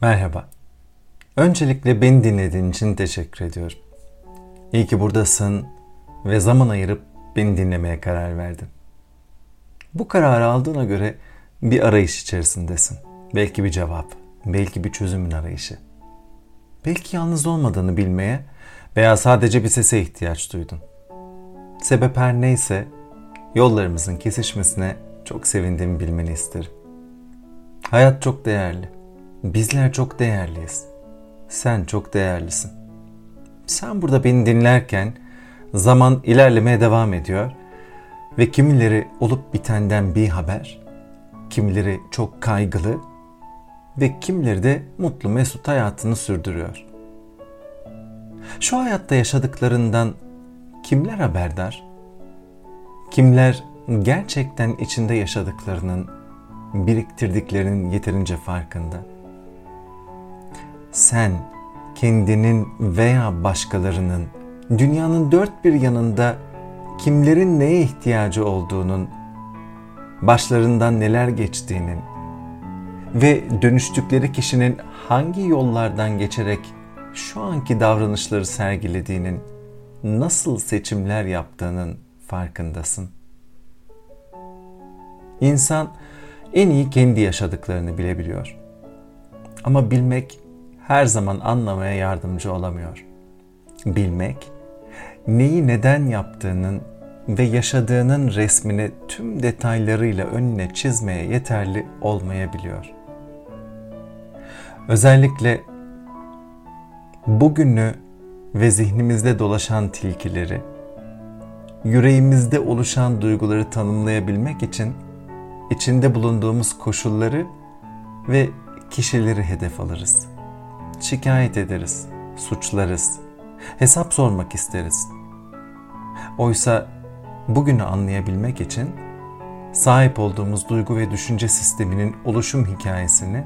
Merhaba. Öncelikle beni dinlediğin için teşekkür ediyorum. İyi ki buradasın ve zaman ayırıp beni dinlemeye karar verdin. Bu kararı aldığına göre bir arayış içerisindesin. Belki bir cevap, belki bir çözümün arayışı. Belki yalnız olmadığını bilmeye veya sadece bir sese ihtiyaç duydun. Sebep her neyse yollarımızın kesişmesine çok sevindiğimi bilmeni isterim. Hayat çok değerli. Bizler çok değerliyiz. Sen çok değerlisin. Sen burada beni dinlerken zaman ilerlemeye devam ediyor ve kimileri olup bitenden bir haber, kimileri çok kaygılı ve kimileri de mutlu mesut hayatını sürdürüyor. Şu hayatta yaşadıklarından kimler haberdar? Kimler gerçekten içinde yaşadıklarının, biriktirdiklerinin yeterince farkında? Sen kendinin veya başkalarının dünyanın dört bir yanında kimlerin neye ihtiyacı olduğunun, başlarından neler geçtiğinin ve dönüştükleri kişinin hangi yollardan geçerek şu anki davranışları sergilediğinin, nasıl seçimler yaptığının farkındasın. İnsan en iyi kendi yaşadıklarını bilebiliyor. Ama bilmek her zaman anlamaya yardımcı olamıyor. Bilmek, neyi neden yaptığının ve yaşadığının resmini tüm detaylarıyla önüne çizmeye yeterli olmayabiliyor. Özellikle bugünü ve zihnimizde dolaşan tilkileri, yüreğimizde oluşan duyguları tanımlayabilmek için içinde bulunduğumuz koşulları ve kişileri hedef alırız. Şikayet ederiz, suçlarız, hesap sormak isteriz. Oysa bugünü anlayabilmek için sahip olduğumuz duygu ve düşünce sisteminin oluşum hikayesini,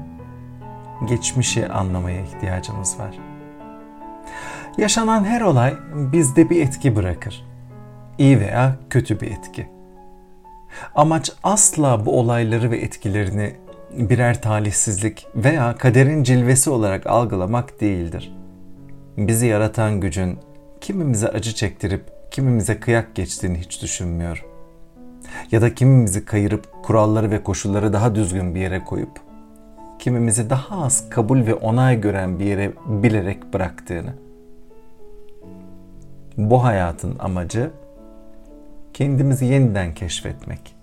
geçmişi anlamaya ihtiyacımız var. Yaşanan her olay bizde bir etki bırakır. İyi veya kötü bir etki. Amaç asla bu olayları ve etkilerini birer talihsizlik veya kaderin cilvesi olarak algılamak değildir. Bizi yaratan gücün kimimize acı çektirip kimimize kıyak geçtiğini hiç düşünmüyor. Ya da kimimizi kayırıp kuralları ve koşulları daha düzgün bir yere koyup kimimizi daha az kabul ve onay gören bir yere bilerek bıraktığını. Bu hayatın amacı kendimizi yeniden keşfetmek.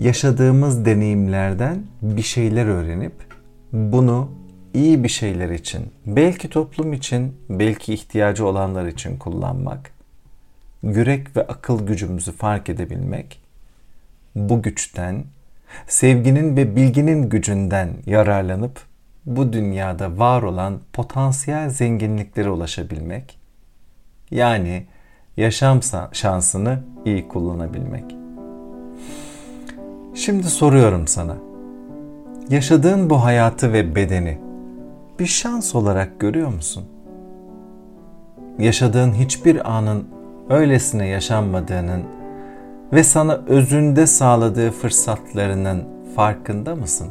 Yaşadığımız deneyimlerden bir şeyler öğrenip bunu iyi bir şeyler için, belki toplum için, belki ihtiyacı olanlar için kullanmak, yürek ve akıl gücümüzü fark edebilmek, bu güçten, sevginin ve bilginin gücünden yararlanıp bu dünyada var olan potansiyel zenginliklere ulaşabilmek, yani yaşam şansını iyi kullanabilmek. Şimdi soruyorum sana. Yaşadığın bu hayatı ve bedeni bir şans olarak görüyor musun? Yaşadığın hiçbir anın öylesine yaşanmadığının ve sana özünde sağladığı fırsatlarının farkında mısın?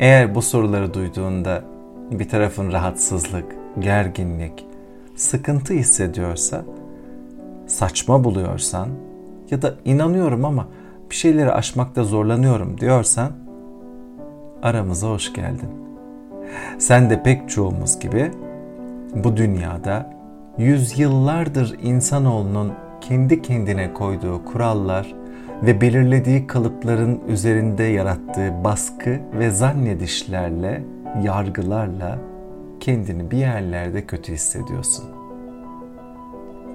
Eğer bu soruları duyduğunda bir tarafın rahatsızlık, gerginlik, sıkıntı hissediyorsa, saçma buluyorsan ya da inanıyorum ama bir şeyleri aşmakta zorlanıyorum diyorsan aramıza hoş geldin. Sen de pek çoğumuz gibi bu dünyada yüzyıllardır insanoğlunun kendi kendine koyduğu kurallar ve belirlediği kalıpların üzerinde yarattığı baskı ve zannedişlerle, yargılarla kendini bir yerlerde kötü hissediyorsun.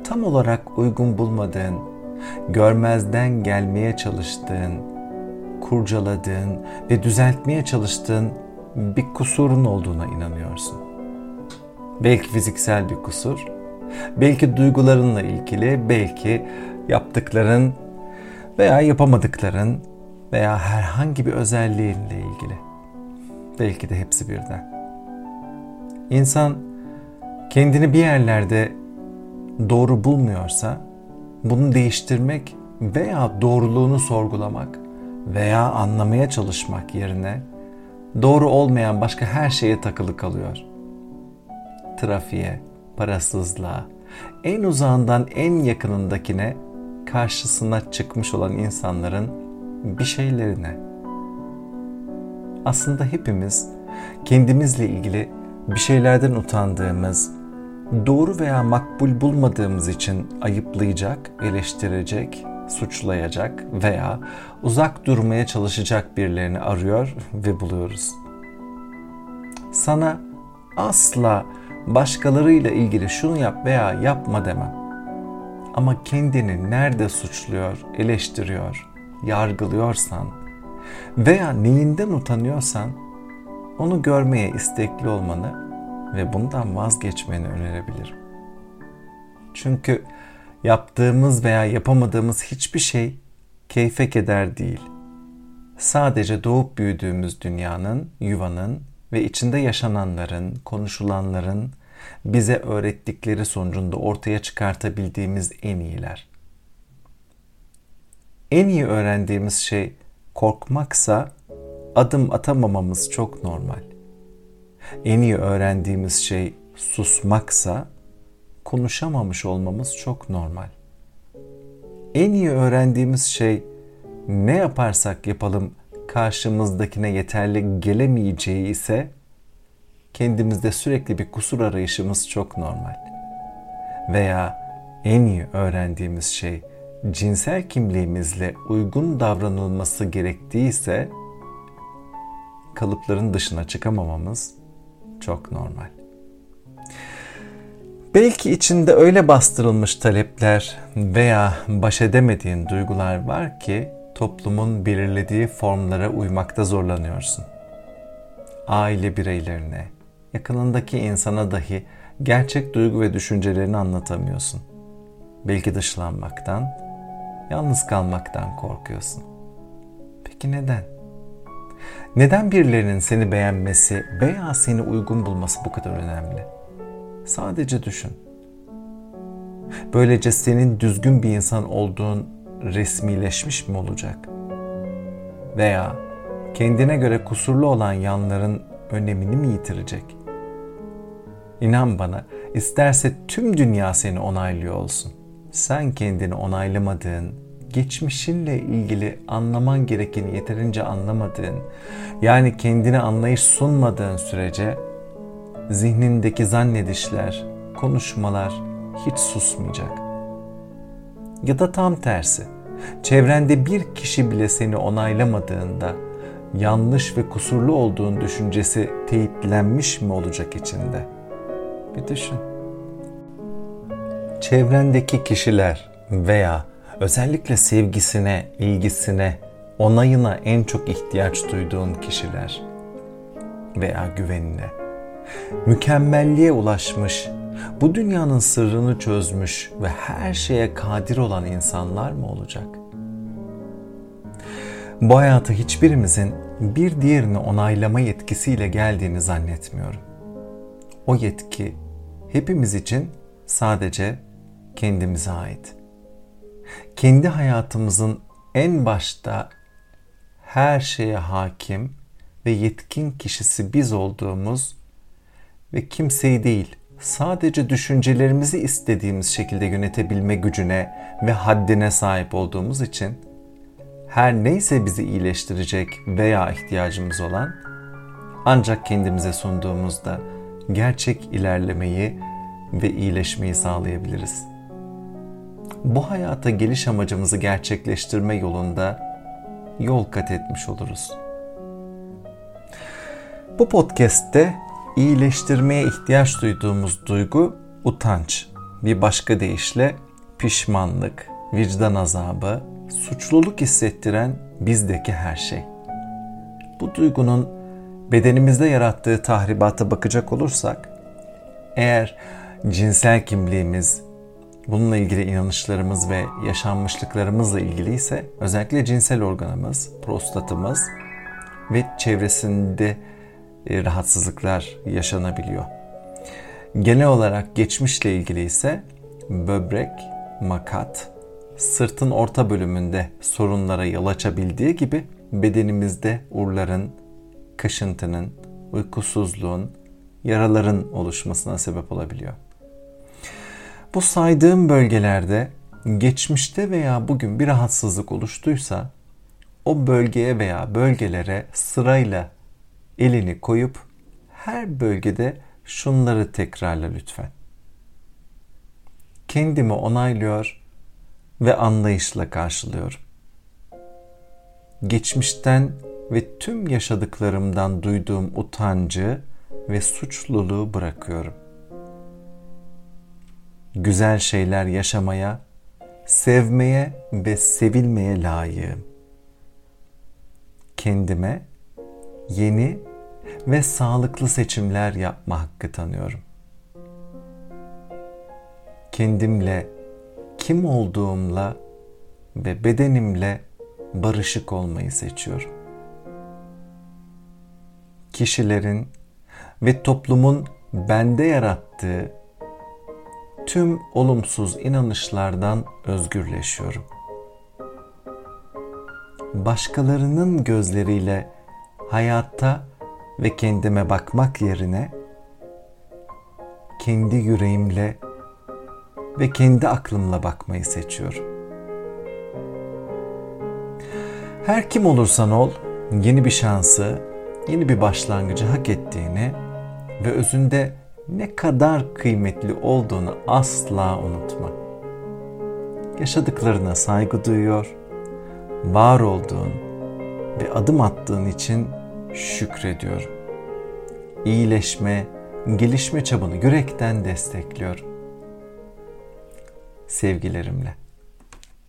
Tam olarak uygun bulmadığın, görmezden gelmeye çalıştığın, kurcaladığın ve düzeltmeye çalıştığın bir kusurun olduğuna inanıyorsun. Belki fiziksel bir kusur, belki duygularınla ilgili, belki yaptıkların veya yapamadıkların veya herhangi bir özelliğinle ilgili. Belki de hepsi birden. İnsan kendini bir yerlerde doğru bulmuyorsa bunu değiştirmek veya doğruluğunu sorgulamak veya anlamaya çalışmak yerine doğru olmayan başka her şeye takılı kalıyor. Trafiğe, parasızlığa, en uzağından en yakınındakine karşısına çıkmış olan insanların bir şeylerine. Aslında hepimiz kendimizle ilgili bir şeylerden utandığımız, doğru veya makbul bulmadığımız için ayıplayacak, eleştirecek, suçlayacak veya uzak durmaya çalışacak birilerini arıyor ve buluyoruz. Sana asla başkalarıyla ilgili şunu yap veya yapma demem. Ama kendini nerede suçluyor, eleştiriyor, yargılıyorsan veya neyinden utanıyorsan onu görmeye istekli olmanı ve bundan vazgeçmeni önerebilirim. Çünkü yaptığımız veya yapamadığımız hiçbir şey keyfe keder değil. Sadece doğup büyüdüğümüz dünyanın, yuvanın ve içinde yaşananların, konuşulanların bize öğrettikleri sonucunda ortaya çıkartabildiğimiz en iyiler. En iyi öğrendiğimiz şey korkmaksa adım atamamamız çok normal. En iyi öğrendiğimiz şey susmaksa konuşamamış olmamız çok normal. En iyi öğrendiğimiz şey ne yaparsak yapalım karşımızdakine yeterli gelemeyeceği ise kendimizde sürekli bir kusur arayışımız çok normal. Veya en iyi öğrendiğimiz şey cinsel kimliğimizle uygun davranılması gerektiyse kalıpların dışına çıkamamamız çok normal. Belki içinde öyle bastırılmış talepler veya baş edemediğin duygular var ki toplumun belirlediği formlara uymakta zorlanıyorsun. Aile bireylerine, yakınındaki insana dahi gerçek duygu ve düşüncelerini anlatamıyorsun. Belki dışlanmaktan, yalnız kalmaktan korkuyorsun. Peki neden? Neden birilerinin seni beğenmesi veya seni uygun bulması bu kadar önemli? Sadece düşün. Böylece senin düzgün bir insan olduğun resmileşmiş mi olacak? Veya kendine göre kusurlu olan yanların önemini mi yitirecek? İnan bana, isterse tüm dünya seni onaylıyor olsun. Sen kendini onaylamadığın, geçmişinle ilgili anlaman gerekeni yeterince anlamadığın, yani kendine anlayış sunmadığın sürece zihnindeki zannedişler, konuşmalar hiç susmayacak. Ya da tam tersi, çevrende bir kişi bile seni onaylamadığında yanlış ve kusurlu olduğun düşüncesi teyitlenmiş mi olacak içinde? Bir düşün. Çevrendeki kişiler veya özellikle sevgisine, ilgisine, onayına en çok ihtiyaç duyduğun kişiler veya güvenine mükemmelliğe ulaşmış, bu dünyanın sırrını çözmüş ve her şeye kadir olan insanlar mı olacak? Bu hayata hiçbirimizin bir diğerini onaylama yetkisiyle geldiğini zannetmiyorum. O yetki hepimiz için sadece kendimize ait. Kendi hayatımızın en başta her şeye hakim ve yetkin kişisi biz olduğumuz ve kimseyi değil, sadece düşüncelerimizi istediğimiz şekilde yönetebilme gücüne ve haddine sahip olduğumuz için her neyse bizi iyileştirecek veya ihtiyacımız olan ancak kendimize sunduğumuzda gerçek ilerlemeyi ve iyileşmeyi sağlayabiliriz. Bu hayata geliş amacımızı gerçekleştirme yolunda yol kat etmiş oluruz. Bu podcast'te iyileştirmeye ihtiyaç duyduğumuz duygu utanç. Bir başka deyişle pişmanlık, vicdan azabı, suçluluk hissettiren bizdeki her şey. Bu duygunun bedenimizde yarattığı tahribata bakacak olursak, eğer cinsel kimliğimiz, bununla ilgili inanışlarımız ve yaşanmışlıklarımızla ilgili ise özellikle cinsel organımız, prostatımız ve çevresinde e, rahatsızlıklar yaşanabiliyor. Genel olarak geçmişle ilgili ise böbrek, makat, sırtın orta bölümünde sorunlara yol açabildiği gibi bedenimizde urların, kaşıntının, uykusuzluğun, yaraların oluşmasına sebep olabiliyor. Bu saydığım bölgelerde geçmişte veya bugün bir rahatsızlık oluştuysa o bölgeye veya bölgelere sırayla elini koyup her bölgede şunları tekrarla lütfen. Kendimi onaylıyor ve anlayışla karşılıyorum. Geçmişten ve tüm yaşadıklarımdan duyduğum utancı ve suçluluğu bırakıyorum. Güzel şeyler yaşamaya, sevmeye ve sevilmeye layığım. Kendime yeni ve sağlıklı seçimler yapma hakkı tanıyorum. Kendimle, kim olduğumla ve bedenimle barışık olmayı seçiyorum. Kişilerin ve toplumun bende yarattığı tüm olumsuz inanışlardan özgürleşiyorum. Başkalarının gözleriyle hayatta ve kendime bakmak yerine kendi yüreğimle ve kendi aklımla bakmayı seçiyorum. Her kim olursan ol, yeni bir şansı, yeni bir başlangıcı hak ettiğini ve özünde ne kadar kıymetli olduğunu asla unutma. Yaşadıklarına saygı duyuyor, var olduğun ve adım attığın için şükrediyorum. İyileşme, gelişme çabını yürekten destekliyorum. Sevgilerimle.